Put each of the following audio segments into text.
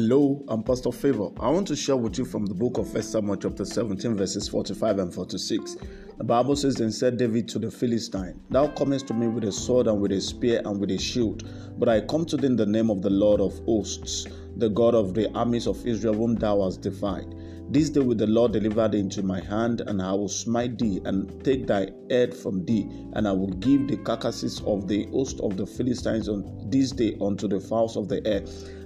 Hello, I'm Pastor Favor. I want to share with you from the book of 1 Samuel chapter 17 verses 45 and 46. The Bible says, Then said David to the Philistine, Thou comest to me with a sword and with a spear and with a shield, but I come to thee in the name of the Lord of hosts, the God of the armies of Israel, whom thou hast defied. This day will the Lord deliver thee into my hand, and I will smite thee and take thy head from thee, and I will give the carcasses of the host of the Philistines on this day unto the fowls of the air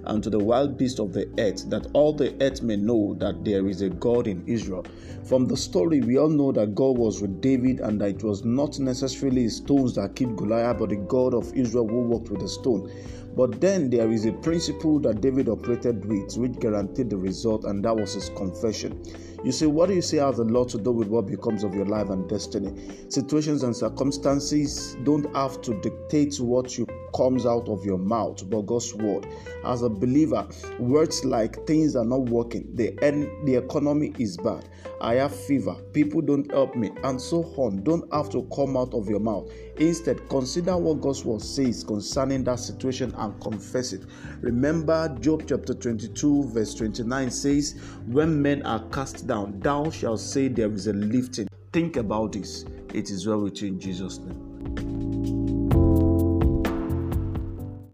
and to the wild beasts of the earth, that all the earth may know that there is a God in Israel. From the story, we all know that God was with David and that it was not necessarily stones that killed Goliath, but the God of Israel who walked with a stone. But then there is a principle that David operated with which guaranteed the result, and that was his confession. You say, what do you say has a lot to do with what becomes of your life and destiny? Situations and circumstances don't have to dictate what you comes out of your mouth, but God's word. As a believer, words like things are not working, the end, the economy is bad, I have fever, people don't help me, and so on, don't have to come out of your mouth. Instead, consider what God's word says concerning that situation and confess it. Remember, Job chapter 22, verse 29 says, When men are cast down, thou shalt say there is a lifting. Think about this. It is well with you in Jesus' name.